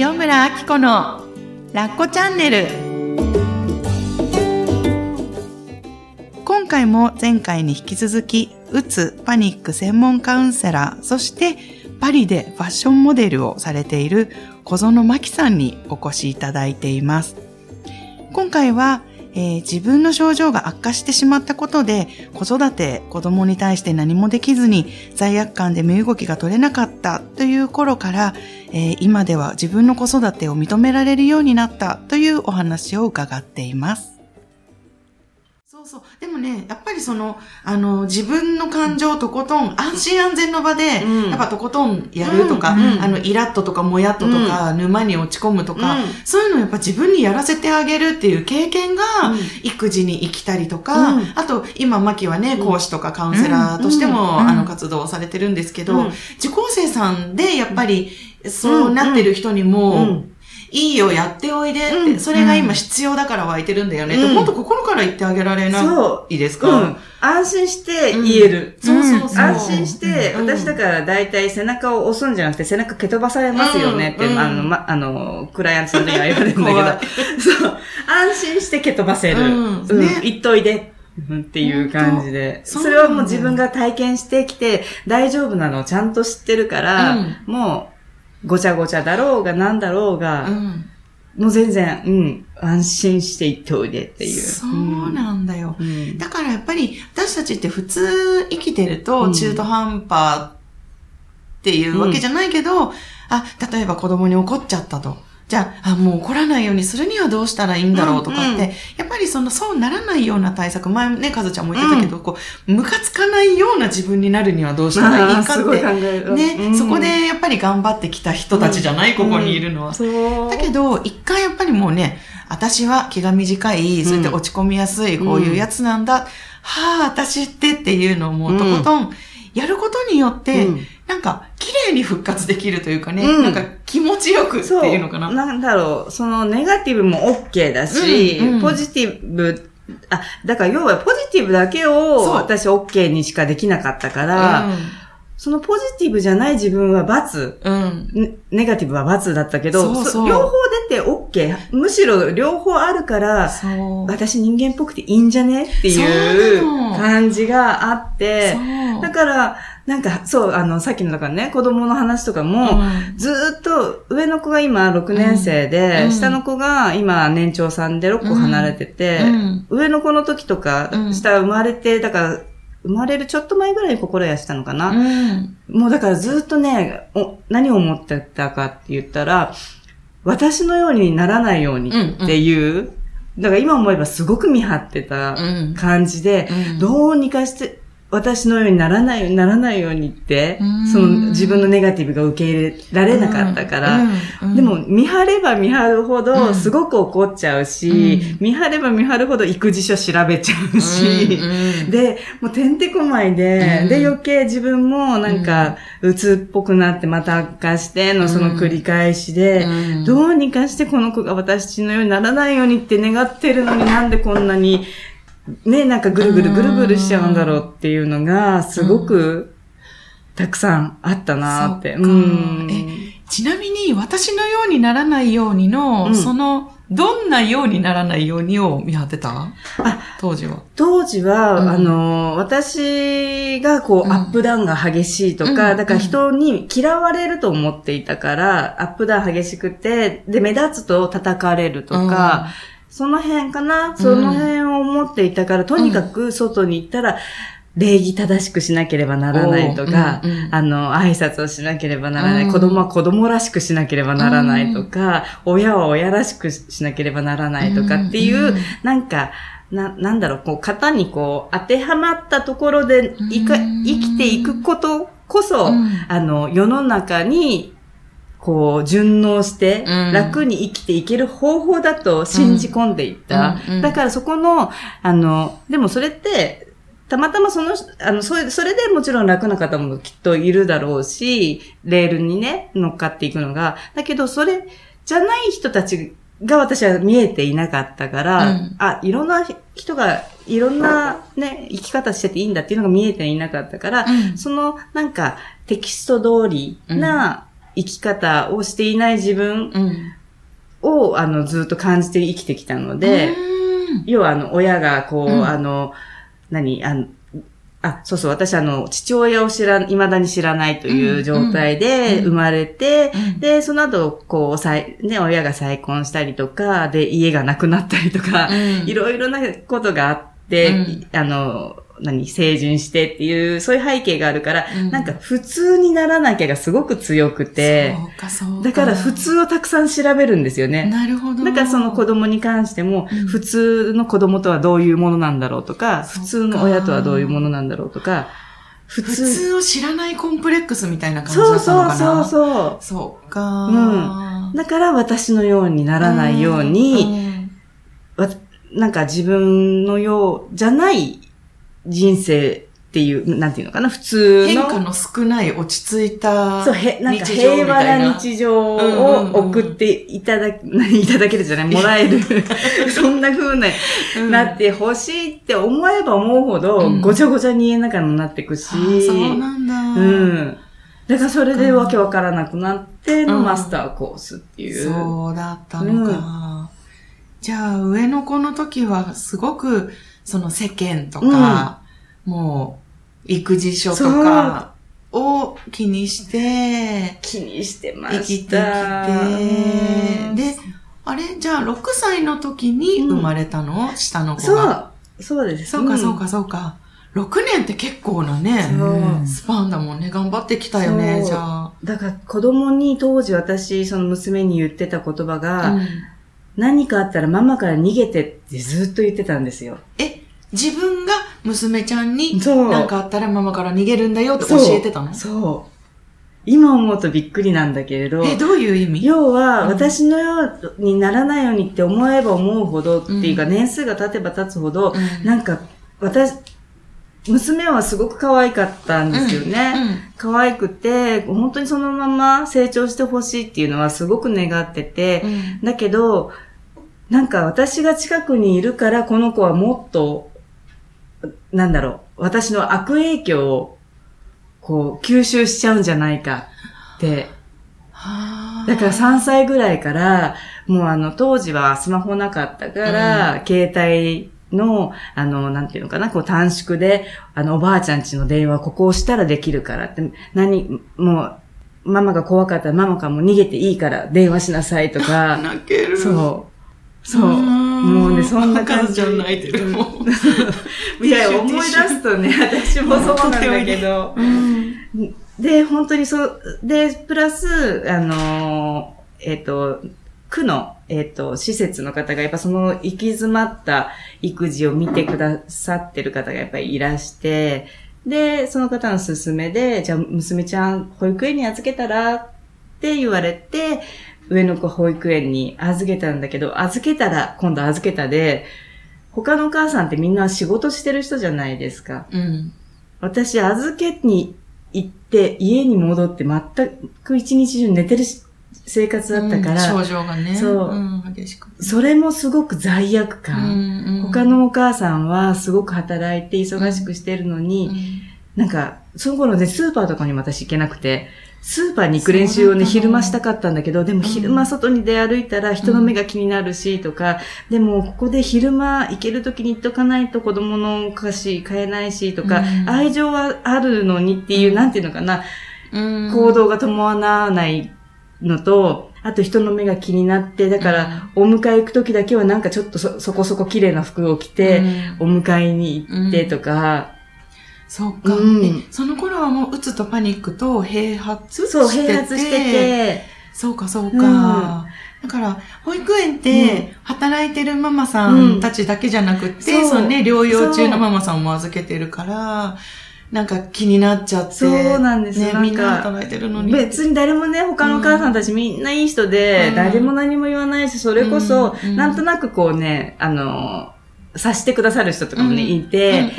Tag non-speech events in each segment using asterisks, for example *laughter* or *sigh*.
塩村あき子のラッコチャンネル。今回も前回に引き続きうつパニック専門カウンセラーそしてパリでファッションモデルをされている小園真希さんにお越しいただいています。今回はえー、自分の症状が悪化してしまったことで、子育て、子供に対して何もできずに罪悪感で身動きが取れなかったという頃から、えー、今では自分の子育てを認められるようになったというお話を伺っています。そう。でもね、やっぱりその、あの、自分の感情をとことん、安心安全の場で、うん、やっぱとことんやるとか、うん。うん、あの、イラッととかもやっととか、うん、沼に落ち込むとか、そういうのをやっぱ自分にやらせてあげるっていう経験が、育児に生きたりとか、あと、今、マキはね、講師とかカウンセラーとしても、あの、活動をされてるんですけど、受講生さんで、やっぱり、そうなってる人にも、いいよ、やっておいでって、うん、それが今必要だから湧いてるんだよね、うん、って、本当心から言ってあげられないですか、うん、安心して言える。そうそうそう。安心して、私だから大体背中を押すんじゃなくて背中蹴飛ばされますよねって、あの、ま、あの、クライアントさんには言われるんだけど、*laughs* そう、安心して蹴飛ばせる。うん、ね、言っといで。っていう感じで。それはもう自分が体験してきて大丈夫なのをちゃんと知ってるから、もうごちゃごちゃだろうがなんだろうが、うん、もう全然、うん、安心していっておいでっていう。そうなんだよ。うん、だからやっぱり私たちって普通生きてると中途半端っていうわけじゃないけど、あ、例えば子供に怒っちゃったと。じゃあ、あ、もう怒らないようにするにはどうしたらいいんだろうとかって、うんうん、やっぱりその、そうならないような対策、前ね、かずちゃんも言ってたけど、うん、こう、ムカつかないような自分になるにはどうしたらいいかって、ね、うん、そこでやっぱり頑張ってきた人たちじゃない、うん、ここにいるのは。だけど、一回やっぱりもうね、私は気が短い、そうやって落ち込みやすい、こういうやつなんだ、はあ、私ってっていうのをもうとことん、やることによって、なんか、綺麗に復活できるというかね、うん、なんか気持ちよくっていうのかな。なんだろう、そのネガティブも OK だし、うんうん、ポジティブ、あ、だから要はポジティブだけを私 OK にしかできなかったから、うんそのポジティブじゃない自分は罰。うん。ネガティブは罰だったけど、そうそう。両方出て OK。むしろ両方あるから、私人間っぽくていいんじゃねっていう感じがあって、だから、なんか、そう、あの、さっきのだからね、子供の話とかも、うん、ずっと、上の子が今6年生で、うん、下の子が今年長さんで6個離れてて、うん、上の子の時とか、下生まれて、だから、生まれるちょっと前ぐらいに心やしたのかな。もうだからずっとね、お何を思ってたかって言ったら、私のようにならないようにっていう、だから今思えばすごく見張ってた感じで、どうにかして、私のようにならないようにならないようにって、その自分のネガティブが受け入れられなかったから、でも見張れば見張るほどすごく怒っちゃうし、見張れば見張るほど育児書調べちゃうし、で、もうてんてこまいで、で余計自分もなんか、うつっぽくなってまた悪化してのその繰り返しで、どうにかしてこの子が私のようにならないようにって願ってるのになんでこんなにね、なんかぐるぐるぐるぐるしちゃうんだろうっていうのが、すごく、たくさんあったなって。うん、ちなみに、私のようにならないようにの、うん、その、どんなようにならないようにを見張ってた？あ、当時は。当時は、うん、あの、私がこう、アップダウンが激しいとか、うん、だから人に嫌われると思っていたから、アップダウン激しくて、で、目立つと叩かれるとか、その辺かな、その辺を思っていたから、とにかく外に行ったら、礼儀正しくしなければならないとか、うんうん、あの、挨拶をしなければならない、うん、子供は子供らしくしなければならないとか、うん、親は親らしくしなければならないとかっていう、うん、なんか、な、なんだろう、こう、型にこう、当てはまったところで、いか、生きていくことこそ、あの、世の中にこう、順応して、楽に生きていける方法だと信じ込んでいった。だからそこの、あの、でもそれって、たまたまその、あの、それ、それでもちろん楽な方もきっといるだろうし、レールにね、乗っかっていくのが。だけど、それじゃない人たちが私は見えていなかったから、うん、あ、いろんな人が、いろんなね、生き方してていいんだっていうのが見えていなかったから、うん、その、なんか、テキスト通りな、生き方をしていない自分を、あの、ずっと感じて生きてきたので、要はあの、親がこう、あの、何、あの、あ、そうそう、私あの、父親を知ら、未だに知らないという状態で生まれて、うん。うん、で、その後、こう、再、ね、親が再婚したりとか、で、家がなくなったりとか、うん、いろいろなことがあって、あの、何、成人してっていう、そういう背景があるから、うん、なんか普通にならなきゃがすごく強くて、そうかそうだから普通をたくさん調べるんですよね。なるほど。だからその子供に関しても、うん、普通の子供とはどういうものなんだろうとか、普通の親とはどういうものなんだろうとか、普通。普通を知らないコンプレックスみたいな感じだったのかなそうそうそう。そうか。うん。だから私のようにならないように、うん、なんか自分のようじゃない人生っていう、なんていうのかな、普通の。変化の少ない落ち着いたそう、へ、なんか平和な日常を送っていただ、*laughs* 何いただけるじゃない？もらえる。そんな風な、なってほしいって思えば思うほど、ごちゃごちゃに家の中になっていくし。そうなんだ。うん。だからそれでわけわからなくなってのマスターコースっていう。そうだったのか。じゃあ、上の子の時はすごく、その世間とか、うん、もう、育児書とかを気にして、気にしてました。生きてきて、で、あれ？じゃあ6歳の時に生まれたの、うん、下の子が。そう、そうです。そうか、そうか、そうか。6年って結構なね、スパンだもんね。頑張ってきたよね、じゃあ。だから子供に当時私、その娘に言ってた言葉が、うん、何かあったらママから逃げてってずっと言ってたんですよ。え、自分が娘ちゃんに何かあったらママから逃げるんだよって教えてたの？そう。今思うとびっくりなんだけれど。え、どういう意味？要は、私のようにならないようにって思えば思うほど、っていうか、年数が経てば経つほど、うん、なんか、私、娘はすごく可愛かったんですよね。うん。うん、可愛くて、本当にそのまま成長してほしいっていうのはすごく願ってて、だけど、なんか私が近くにいるからこの子はもっとなんだろう、私の悪影響を、こう、吸収しちゃうんじゃないかって。だから3歳ぐらいから、もうあの、当時はスマホなかったから、うん、携帯の、あの、なんていうのかな、こう短縮で、あの、おばあちゃんちの電話、ここをしたらできるからって、何、もう、ママが怖かったらママからも逃げていいから電話しなさいとか。*laughs* 泣ける。そう。そう。もうね、そんな感じ。ちゃん泣いてるもん。*laughs* いや、思い出すとね、*laughs* 私もそうなんだけど。で、本当にそう、で、プラス、あの、えっ、ー、と、区の、えっ、ー、と、施設の方が、やっぱその行き詰まった育児を見てくださってる方がやっぱりいらして、で、その方の勧めで、じゃあ、娘ちゃん、保育園に預けたらって言われて、上の子保育園に預けたんだけど、預けたら、今度預けたで、他のお母さんってみんな仕事してる人じゃないですか。うん。私、預けに行って家に戻って全く一日中寝てる生活だったから。うん、症状がね。そう、うん、激しく。それもすごく罪悪感、うんうん。他のお母さんはすごく働いて忙しくしてるのに、うん、なんか、その頃ね、スーパーとかにも私行けなくて、スーパーに行く練習をね、昼間したかったんだけど、でも昼間外に出歩いたら人の目が気になるし、とか、うん、でもここで昼間行ける時に行っとかないと子供のお菓子買えないし、とか、うん、愛情はあるのにっていう、なんていうのかな、うん、行動が伴わないのと、あと人の目が気になって、だから、お迎え行く時だけはなんかちょっとそ、そこそこ綺麗な服を着て、お迎えに行ってとか、そうか、うん、その頃はもう、うつとパニックと併発してて。そう、併発してて。そうか、そうか。うん、だから、保育園って、働いてるママさんたちだけじゃなくて、うん、そのね、療養中のママさんも預けてるから、なんか気になっちゃって。そうなんですね。みんな働いてるのに。別に誰もね、他のお母さんたちみんないい人で、誰も何も言わないし、それこそ、なんとなくこうね、あの、察してくださる人とかもね、いて、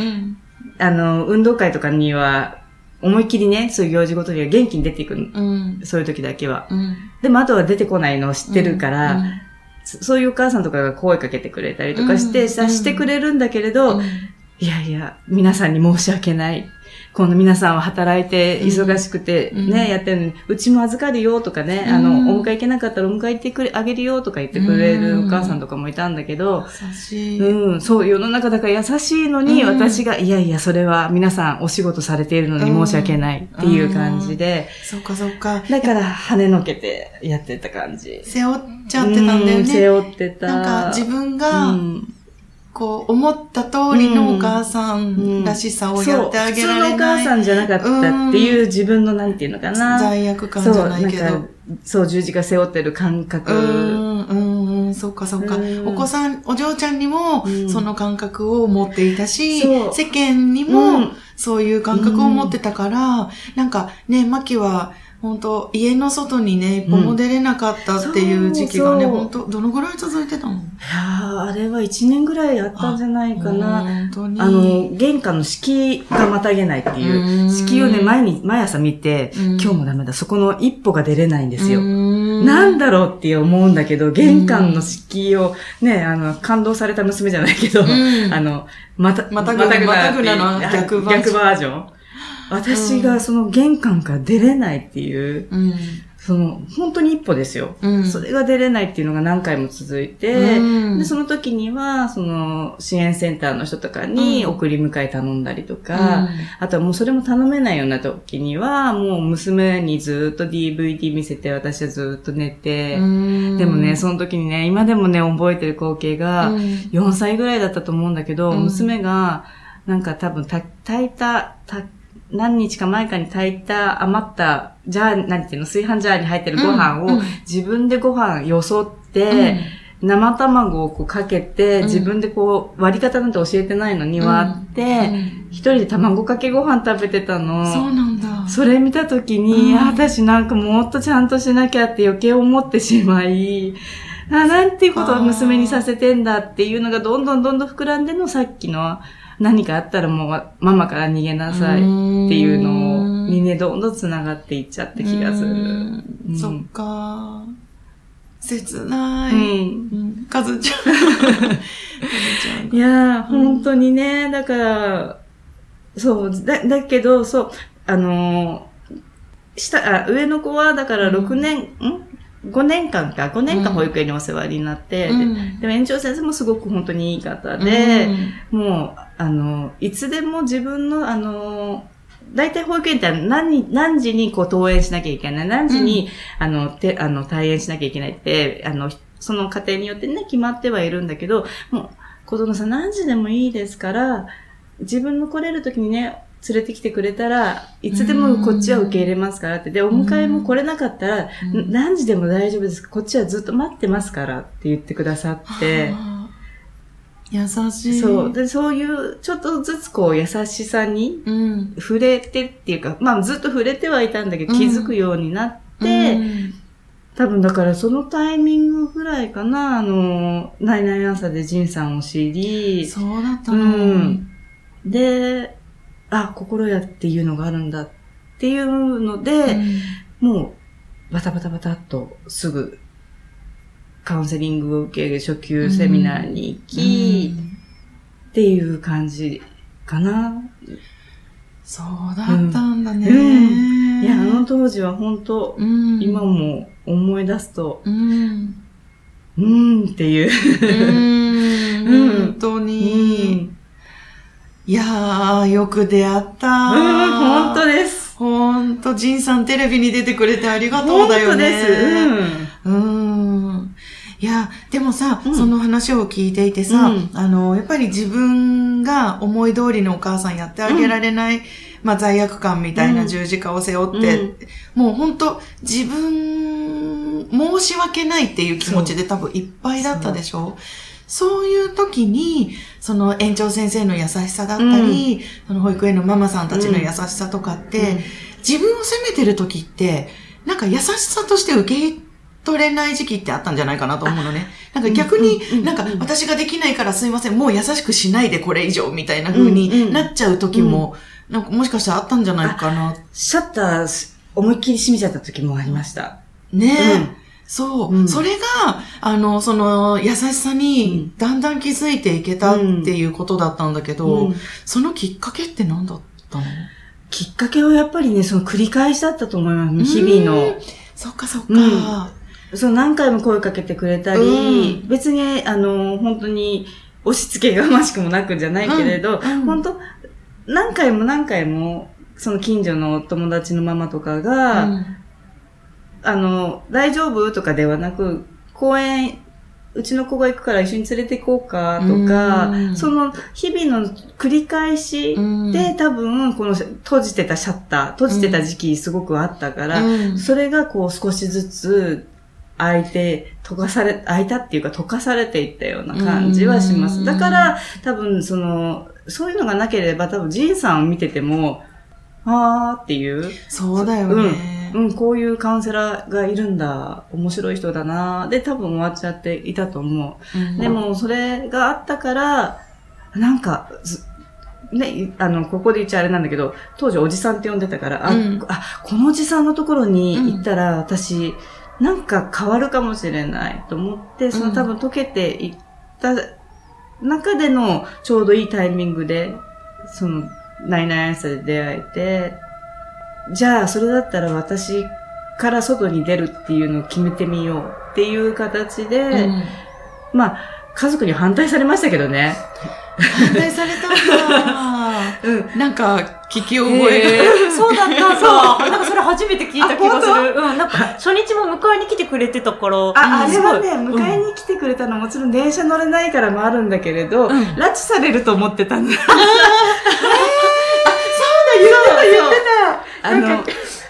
あの、運動会とかには、思いっきりね、そういう行事ごとには元気に出ていく、うん、そういう時だけは、うん、でもあとは出てこないのを知ってるから、うん、そういうお母さんとかが声かけてくれたりとかして、察してくれるんだけれど、いやいや、皆さんに申し訳ない。この皆さんは働いて、忙しくてね、うんやってるのに、うちも預かるよとかね、うんあの、お迎え行けなかったらお迎え行ってくれ、あげるよとか言ってくれるお母さんとかもいたんだけど、優しい。うん、そう、世の中だから優しいのに、うん私が、いやいや、それは皆さんお仕事されているのに申し訳ないっていう感じで、そっかそっか。だから跳ねのけてやってた感じ。背負っちゃってたんだようんね。背負ってた。なんか自分うが、んこう、思った通りのお母さんらしさをやってあげられそう普通のお母ない。さんじゃなかったっていう自分のなんていうのかな。罪悪感じゃないけど。そう、十字架背負ってる感覚。うん、うん、うん、そっかそ。うんお子さん、お嬢ちゃんにもう、んその感覚を持っていたし、世間にうもん、そういう感覚を持ってたから、なんかね、マキは、本当家の外にね、一歩も出れなかったっていう時期がね、そうそう本当どのぐらい続いてたの？いやーあれは一年ぐらいあったんじゃないかな。本当に。あの、玄関の敷居がまたげないっていうう。ん敷居をね、毎日、毎朝見て、うん今日もダメだ。そこの一歩が出れないんですよ。よなんだろうって思うんだけど、玄関の敷居を、ね、あの、感動された娘じゃないけど、んあの、また、またぐまたぐまたぐななのっていう逆バージョン逆バージョン。私がその玄関から出れないっていう、うん。その、本当に一歩ですよ。うん。それが出れないっていうのが何回も続いて、うん。でその時には、その、支援センターの人とかにうん。送り迎え頼んだりとか、あとはもうそれも頼めないような時には、もう娘にずっと DVD 見せて、私はずっと寝て、うん。でもね、その時にね、今でもね、覚えてる光景が、うん。4歳ぐらいだったと思うんだけど、うん。娘が、なんか多分た、炊いた、た、何日か前かに炊いた余った、ジャー、何ていうの、炊飯ジャーに入ってるご飯を、自分でご飯よそって、生卵をこうかけて、うん自分でこう、割り方なんて教えてないのに割って、うん。一人で卵かけご飯食べてたの。そうなんだ。それ見たときに、うん。あ私なんかもっとちゃんとしなきゃって余計思ってしまい、あ、なんていうことを娘にさせてんだっていうのがどんどんどんどん膨らんでのさっきの何かあったらもうママから逃げなさいっていうのにね、どんどん繋がっていっちゃって気がする。うんうんそっか。切ない。うん。うん。かずちゃん。*laughs* かずちゃんいやー、本当にね、だから、そう、だ、だけど、そう、あのー下、あ、上の子は、だから6年、ん ?5 年間か、5年間保育園にお世話になって、でうんでも園長先生もすごく本当にいい方で、もう、あの、いつでも自分の、あの、大体保育園って何に何時にこう登園しなきゃいけない、何時に、あの、て、あの、退園しなきゃいけないって、あの、その家庭によってね、決まってはいるんだけど、もう、子供さん何時でもいいですから、自分の来れる時にね、連れてきてくれたらいつでもこっちは受け入れますからって。で、お迎えも来れなかったら、うん何時でも大丈夫です。こっちはずっと待ってますからって言ってくださって。優しい。そう。で、そういう、ちょっとずつこう、優しさにうん。触れてっていうか、まあずっと触れてはいたんだけど、気づくようになって、うん多分だからそのタイミングぐらいかな、あの、ナイナイアンサーでジンさんを知り、そうだったうの。ん。で、あ、心屋っていうのがあるんだっていうので、もう、バタバタバタっとすぐ、カウンセリングを受ける初級セミナーに行き、っていう感じかな。そうだったんだね。うんいや、あの当時は本当、うん今も思い出すと、うん。うーんっていう。うん。うん本当うに。ん、いやー、よく出会った。うん、本当です。ほんと、ジンさんテレビに出てくれてありがとうだよね。本当です。うん。いや、でもさ、うん。その話を聞いていてさ、うん。あの、やっぱり自分が思い通りのお母さんやってあげられない、まあ罪悪感みたいな十字架を背負って、うん。もう本当自分、申し訳ないっていう気持ちで多分いっぱいだったでしょ？そういう時に、その園長先生の優しさだったり、その保育園のママさんたちの優しさとかって、うん。自分を責めてる時って、なんか優しさとして受け取れない時期ってあったんじゃないかなと思うのね。なんか逆にうんうん、なんか私ができないからすいません、もう優しくしないでこれ以上みたいな風うんうにんなっちゃう時も、なんかもしかしたらあったんじゃないかな。シャッター、思いっきり閉めちゃった時もありました。ねえ。うんそう、うんそれが、あの、その、優しさに、だんだん気づいていけたっていうことだったんだけど、うんそのきっかけって何だったの？きっかけはやっぱりね、その繰り返しだったと思います。日々の。そっかそっか。うん、そう何回も声かけてくれたり、うん、別に、あの、本当に押し付けがましくもなくじゃないけれど、うん、本当何回も何回も、その近所の友達のママとかが、あの、大丈夫とかではなく、公園うちの子が行くから一緒に連れて行こうかとか、その日々の繰り返しで多分この閉じてたシャッター、閉じてた時期すごくあったから、それがこう少しずつ開いて、溶かされ、開いたっていうか溶かされていったような感じはします。だから多分その、そういうのがなければ多分ジンさんを見てても、あーっていう。そうだよね。うん、こういうカウンセラーがいるんだ、面白い人だな、で多分終わっちゃっていたと思う。うん、でも、それがあったから、なんか、ね、あの、ここで言っちゃあれなんだけど、当時おじさんって呼んでたから、あ、うん、あこのおじさんのところに行ったら、私、なんか変わるかもしれないと思って、その多分溶けていった中でのちょうどいいタイミングで、その、ナイナイアンサーで出会えて、じゃあそれだったら私から外に出るっていうのを決めてみようっていう形で、うん、まあ、家族に反対されましたけどね。反対されたんだ。うん。なんか、聞き覚え、えー、そうだったんだ。なんかそれ初めて聞いた気がする。うん。なんか、初日も迎えに来てくれてたから。あ、あれはね、迎えに来てくれたのもちろん電車乗れないからもあるんだけれど、うん、拉致されると思ってたんだ。えー、そうだ、言ってた、言ってた。あの、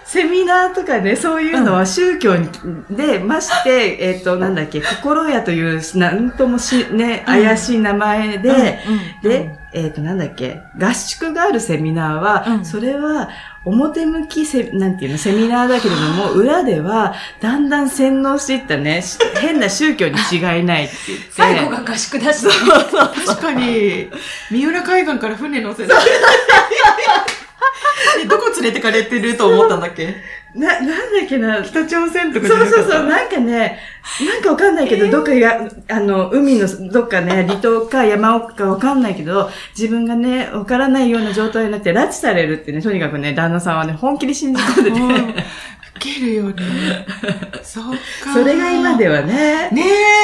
セミナーとかね、そういうのは宗教に、で、まして、*laughs* えっ、ー、と、なんだっけ、心屋という、なんともし、ね、怪しい名前で、で、えっ、ー、と、なんだっけ、合宿があるセミナーは、それは、表向きセ、なんていうの、セミナーだけれども、裏では、だんだん洗脳していったね、変な宗教に違いないって言って。最後が合宿だし、ね、確かに、三浦海岸から船乗せて。*laughs* どこ連れてかれてると思ったんだっけ？な、なんだっけな。北朝鮮とかそうそうそう、なんかね、なんかわかんないけど、えー、どっかや、あの、海のどっかね、*laughs* 離島か山奥かわかんないけど、自分がね、わからないような状態になって拉致されるってね、とにかくね、旦那さんはね、本気で信じ込んでて。けるよね。*laughs* そうか。それが今ではね。ね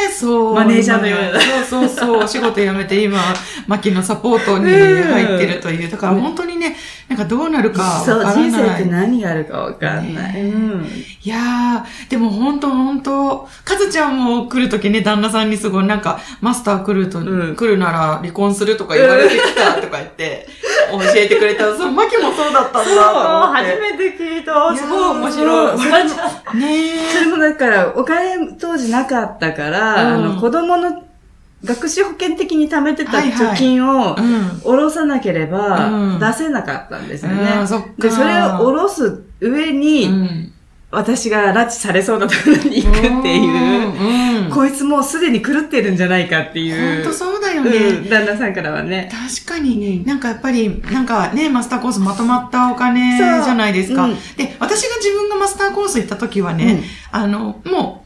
え、そう。マネージャーのような。そうそうそう。お仕事辞めて今、マキのサポートに入ってるという。だから本当にね、なんかどうなるかわからない。そう、人生って何があるかわかんない。ね、うん。いやー、でも本当本当かずちゃんも来るときね、旦那さんにすごいなんか、マスター来ると、うん、来るなら離婚するとか言われてきたとか言って、教えてくれた。そう、マキもそうだったんだそう、初めて聞いた。すごい面白い。ねえ。それもだから、お金当時なかったから、うん、あの、子供の学資保険的に貯めてた貯金を下ろさなければ出せなかったんですよね。で、それを下ろす上に、私が拉致されそうなところに行くっていう、こいつもうすでに狂ってるんじゃないかっていう。本当そうだよね、うん、旦那さんからはね。確かに、なんかやっぱり、なんかね、マスターコースまとまったお金じゃないですか。で、私が自分がマスターコース行った時はね、あの、もう、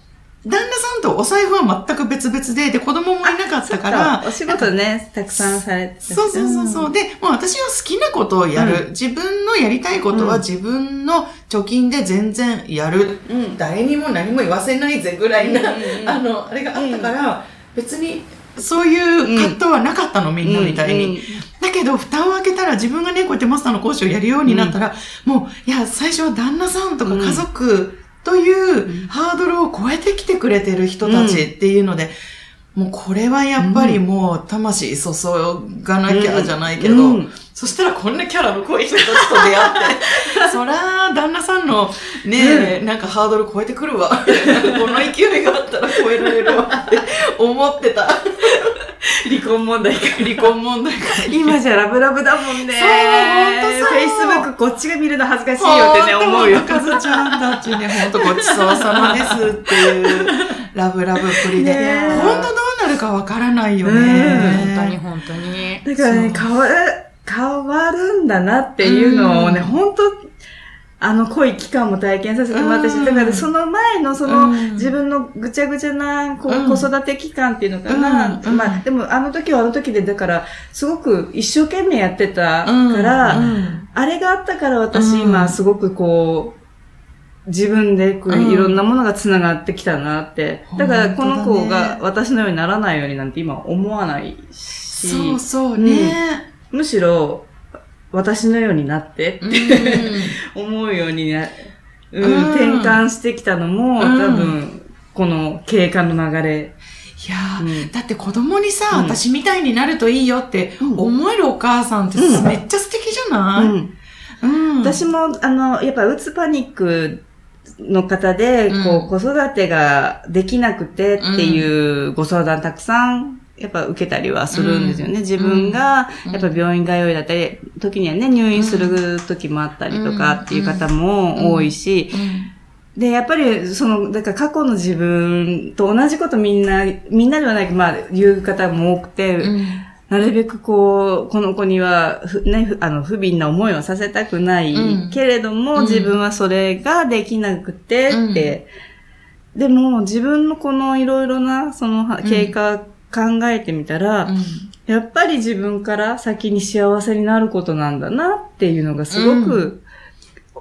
旦那さんとお財布は全く別々で、で、子供もいなかったから。お仕事ね、*laughs* たくさんされてそうそうそうそう。で、もう私は好きなことをやる。うん、自分のやりたいことは自分の貯金で全然やる。うん、誰にも何も言わせないぜぐらいな、うん、*laughs* あの、あれがあったから、別に、そういう葛藤はなかったの、みんなみたいに。だけど、蓋を開けたら自分がね、こうやってマスターの講師をやるようになったら、もう、いや、最初は旦那さんとか家族、というハードルを超えてきてくれてる人たちっていうので、もうこれはやっぱりもう魂注がなきゃじゃないけど、うんうん、そしたらこんなキャラの濃い人たちと出会って、*laughs* そら旦那さんのね、うん、なんかハードル超えてくるわ。この勢いがあったら超えられるわって思ってた。離婚問題か。離婚問題か。今じゃラブラブだもんね。そう、ほんとそう。フェイスブックこっちが見るの恥ずかしいよってね、思うよ。かずちゃんたちね、ほんとごちそうさまですっていうラブラブっぷりで。ほんとどうなるかわからないよね。本当に本当に。だからね、変わる、変わるんだなっていうのをね、本当あの濃い期間も体験させてもらったし、だからその前のその自分のぐちゃぐちゃな子育て期間っていうのかな。まあでもあの時はあの時で、だからすごく一生懸命やってたから、あれがあったから私うん。今すごくこう、自分でこううん。いろんなものが繋がってきたなって。だからこの子が私のようにならないようになんて今思わないし、そうそうね。むしろ私のようになってうん。*laughs* 思うようにな、うんうん。転換してきたのも、うん。多分この経過の流れ。いやー、うん。だって子供にさ、うん。私みたいになるといいよってうん。思えるお母さんってうん。めっちゃ素敵じゃない、うん。うん。私も、あの、やっぱうつパニックの方で、こう、子育てができなくてっていうご相談たくさん、やっぱ受けたりはするんですよね。うん。自分が、うん。やっぱ病院通いだったり、時にはね、入院する時もあったりとかっていう方も多いし、で、やっぱり、その、だから過去の自分と同じことみんな、みんなではないけど、まあ、言う方も多くて、うんなるべくこう、この子には、ふね、ふあの、不憫な思いをさせたくない、うん。けれども、うん。自分はそれができなくて。って、でも、自分のこのいろいろな、そのは、うん経過考えてみたら、うん。やっぱり自分から先に幸せになることなんだなっていうのがすごく、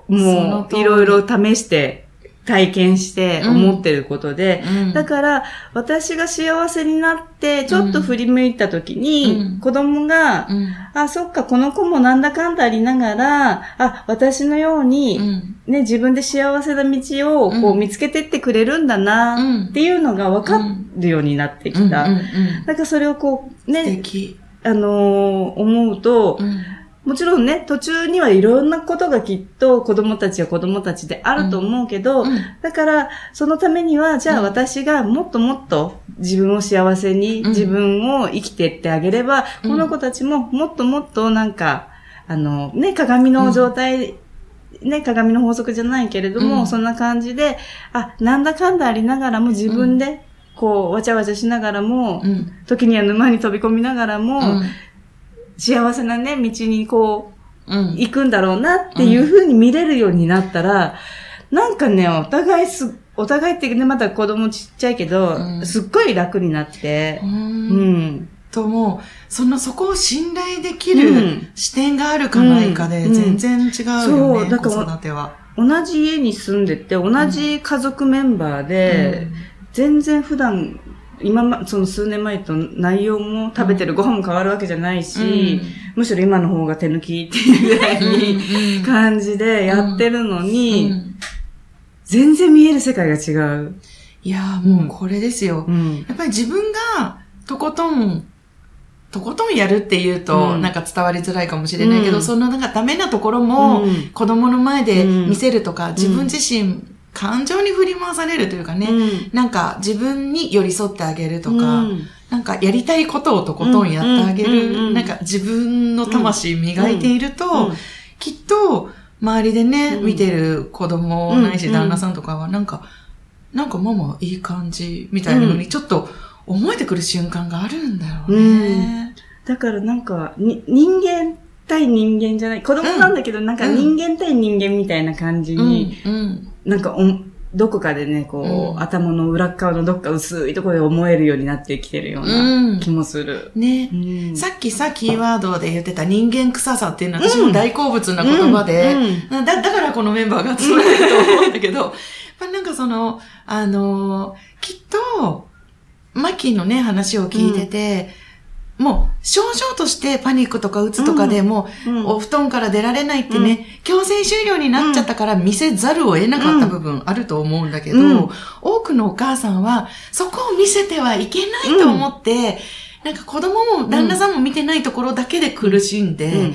もう、いろいろ試して、体験して思ってることで、うん。だから、私が幸せになって、ちょっと振り向いた時に、うん。子供が、うん。あ、そっか、この子もなんだかんだありながら、あ、私のように、うん。ね、自分で幸せな道をこううん見つけてってくれるんだな、うん。っていうのが分かるようになってきた。だからそれをこう、素ね、敵。あのー思うと、うんもちろんね、途中にはいろんなことがきっと子供たちは子供たちであると思うけど、うん。だから、そのためには、じゃあうん。私がもっともっと自分を幸せに、うん。自分を生きてってあげれば、うん。この子たちももっともっとなんか、あの、ね、鏡の状態、ね、鏡の法則じゃないけれども、うん。そんな感じで、あ、なんだかんだありながらも自分で、こう、わちゃわちゃしながらも、うん。時には沼に飛び込みながらも、うん幸せなね、道にこう、うん。行くんだろうなっていう風に見れるようになったら、なんかね、お互いす、お互いってね、まだ子供ちっちゃいけど、うん。すっごい楽になって、ううん。ん。ともう、その、そこを信頼できうるん。視点があるかないかでうん。全然違うよね、そうだ子から育ては。同じ家に住んでて、同じ家族メンバーで、全然普段、今ま、その数年前と内容も食べてるご飯も変わるわけじゃないし、むしろ今の方が手抜きっていうぐらいに、感じでやってるのうんに、うん。全然見える世界が違う。いやーもうこれですよ。うん。やっぱり自分がとことん、とことんやるっていうと、うん。なんか伝わりづらいかもしれないけど、うん。そのなんかダメなところもうん。子供の前で見せるとか、ん自分自身感情に振り回されるというかね、うん。なんか自分に寄り添ってあげるとか、うん。なんかやりたいことをとことんやってあげる、なんか自分の魂磨いていると、うん。きっと周りでね、うん見てる子供うんないし旦那さんとかはなんか、なんかママいい感じみたいなのにちょっと思えてくる瞬間があるんだよね。だからなんか、に人間対人間じゃない、子供なんだけど、なんか人間対人間みたいな感じうん、に、うん、なんかおどこかでね、こう、うん。頭の裏っ側のどっか薄いところで思えるようになってきてるようう。なん。気もする。ね。う。ん。さっきさ、キーワードで言ってた人間臭さっていうのは私も大好物な言葉で、うん。だ、だからこのメンバーが集まれると思うんだけど、*laughs* やっぱなんかその、あのーきっと、マッキーのね、話を聞いてて、もう、症状としてパニックとかうつとかでもう、うん。お布団から出られないってね、強制終了になっちゃったから見せざるを得なかった部分あると思うんだけど、うん。多くのお母さんは、そこを見せてはいけないと思って、なんか子供も旦那さんも見てないところだけで苦しんで、うん。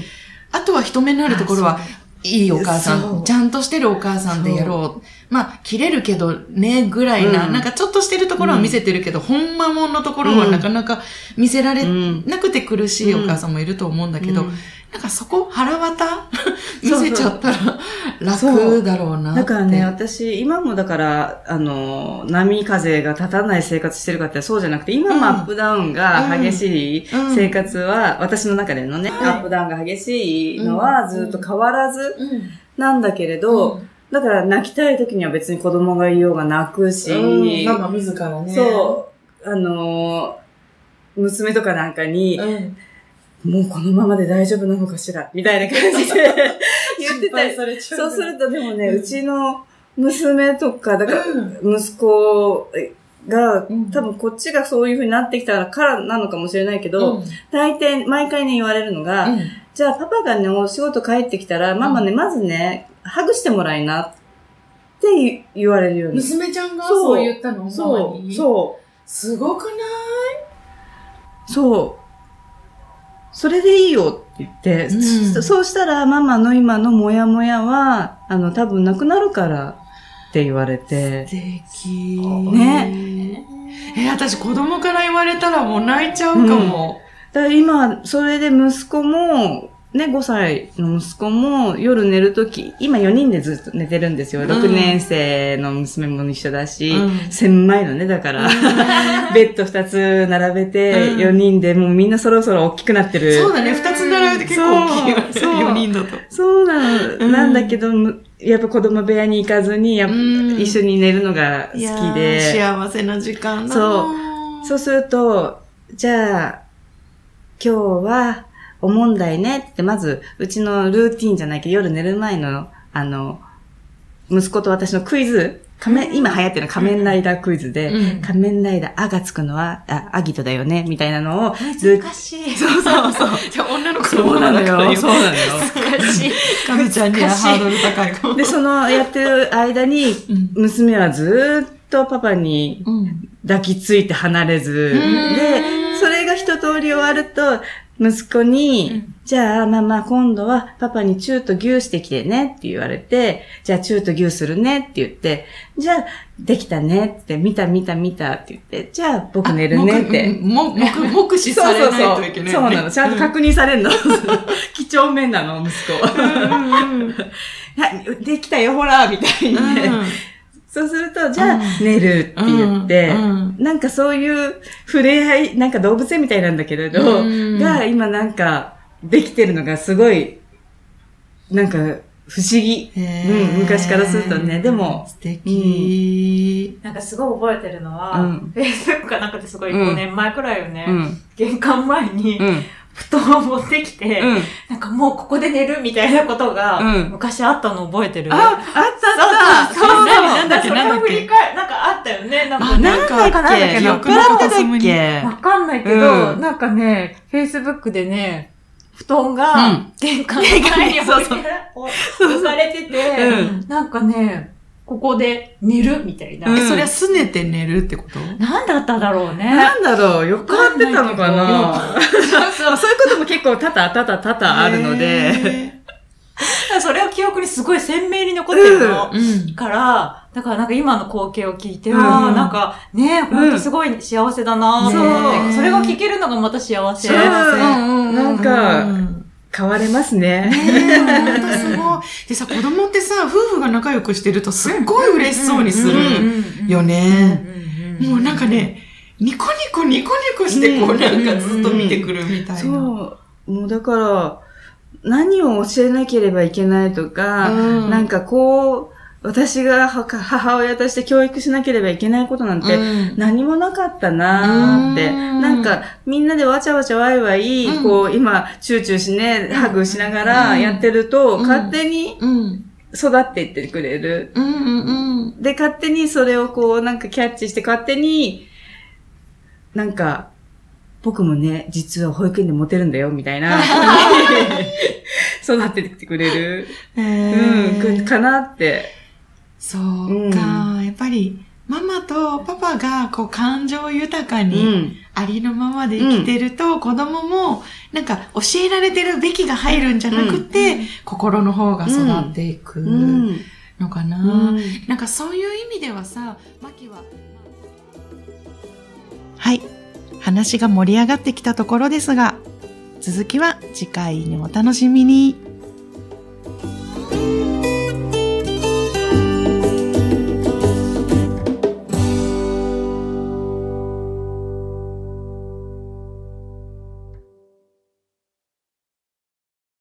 あとは人目のあるところは、いいお母さ、ん。ちゃんとしてるお母さんでやろう。まあ、切れるけどね、ぐらいな、うん。なんかちょっとしてるところは見せてるけど、ほんまもんのところはなかなか見せられうん。なくて苦しいお母さんもいると思うんだけど、うんなんかそこ腹渡？*laughs* 見せちゃったら楽だろうなって。だからね、私、今もだから、あの、波風が立たない生活してるかってそうじゃなくて、今もアップダウンが激しいうん。生活は、私の中でのね、はい。アップダウンが激しいのはずっと変わらずうん、なんだけれど、だから泣きたい時には別に子供がいようが泣くし、うん、ママ自らね。そう、あの、娘とかなんかに、うん。もうこのままで大丈夫なのかしら？みたいな感じで。*laughs* 言ってたり。されちゃそうするとでもね、うちの娘とか、だから、息子が、多分こっちがそういう風になってきたからなのかもしれないけど、大抵毎回ね言われるのが、じゃあパパがね、お仕事帰ってきたら、ママね、まずね、ハグしてもらいなって言われるように。娘ちゃんがそう。そう言ったの？そう、う。そう。すごくない？そう。それでいいよって言って、うんそそうしたらママの今のモヤモヤは、あの、多分なくなるからって言われて。素敵。ね。え、私子供から言われたらもう泣いちゃうかも。だから今、それで息子も、ね、5歳の息子も夜寝るとき、今4人でずっと寝てるんですよ。うん6年生の娘も一緒だし、うん狭いのね、だから。*laughs* ベッド2つ並べて、うん4人でもうみんなそろそろ大きくなってる。そうだね、二つ並べて結構大きいよね。そうそう4人だと。そうなの、うんなんだけど、むやっぱ子供部屋に行かずに、や一緒に寝るのが好きで。幸せな時間だなそうすると、じゃあ、今日は、お問題ねって、まず、うちのルーティンじゃないけど、夜寝る前の、あの、息子と私のクイズ、仮面、今流行ってるの仮面ライダークイズで、うん仮面ライダー、あがつくのは、あ、アギトだよね、みたいなのを、難しい。そうそうそう。*laughs* じゃあ女の子そうなのよ。そうなのよ。難しい。かみちゃんにはハードル高いかも。で、そのやってる間に、うん娘はずーっとパパにうん。抱きついて離れず、んで、それが一通り終わると、息子に、じゃあママ今度はパパにチューとギューしてきてねって言われて、じゃあチューとギューするねって言って、じゃあできたねって、見た見た見たって言って、じゃあ僕寝るねって。も、も、目、目視されないといけない。そうなの。ちゃんと確認されるの。*laughs* 几帳面なの、息子。は *laughs* いできたよ、ほら、みたいにね。そうすると、じゃあ、寝るって言って、うんなんかそういう触れ合い、なんか動物園みたいなんだけれど、うんが今なんかできてるのがすごい、なんか不思議。うん昔からするとねでも素敵。なんかすごい覚えてるのは、うん Facebook かなんかですごいうん5年前くらいよね、うん。玄関前にうん。布団を持ってきて、うん。なんかもうここで寝るみたいなことが、うん。昔あったの覚えてる。あ、あったあった。そうそうそう。なんだっけそれを振り返なんかあったよね。なんかなんかなんだっなんだっけ。け酔っ払ってたっけわかんないけど、うん。なんかね、Facebook でね、布団うがん。玄関の前に置かれてて、うん。なんかね、ここで寝るみたいな。うん。えそれはすねて寝るってこと？なんだっただろうね。なんだろう、酔っ払ってたのかな？そう *laughs* そう。そういうことも結構多々多々多々あるので、へそれを記憶にすごい鮮明に残ってるの。ーうん。から、だからなんか今の光景を聞いて、うん。ああ、なんかね、ほん。とすごい幸せだなって、そう。それが聞けるのがまた幸せ。そう。なんかうん変われますね。ねえ、ほんとすごい。でさ、子供ってさ、夫婦が仲良くしてるとすっごい嬉しそうにするよね。もうなんかね、ニコニコニコニコしてこううんなんかずっと見てくるみたいな。そう。もうだから、何を教えなければいけないとか、うんなんかこう、私がは母親として教育しなければいけないことなんてうん何もなかったなーって。うんなんかみんなでわちゃわちゃわいわい、うんこう今、チューチューしね、ハグしながらやってると、うん勝手にうん。育っていってくれる。うんうんうん。で、勝手にそれをこうなんかキャッチして勝手に、なんか、僕もね、実は保育園でモテるんだよ、みたいな。*laughs* 育ってってくれる。うん、くかなって。そうか、やっぱり、ママとパパがこう感情豊かうにん。ありのままで生きてると、子供もなんか教えられてるべきが入るんじゃなくて、心の方が育っていくうん。のかな。うんなんかそういう意味ではさ、マキは。はい。話が盛り上がってきたところですが、続きは次回にお楽しみに。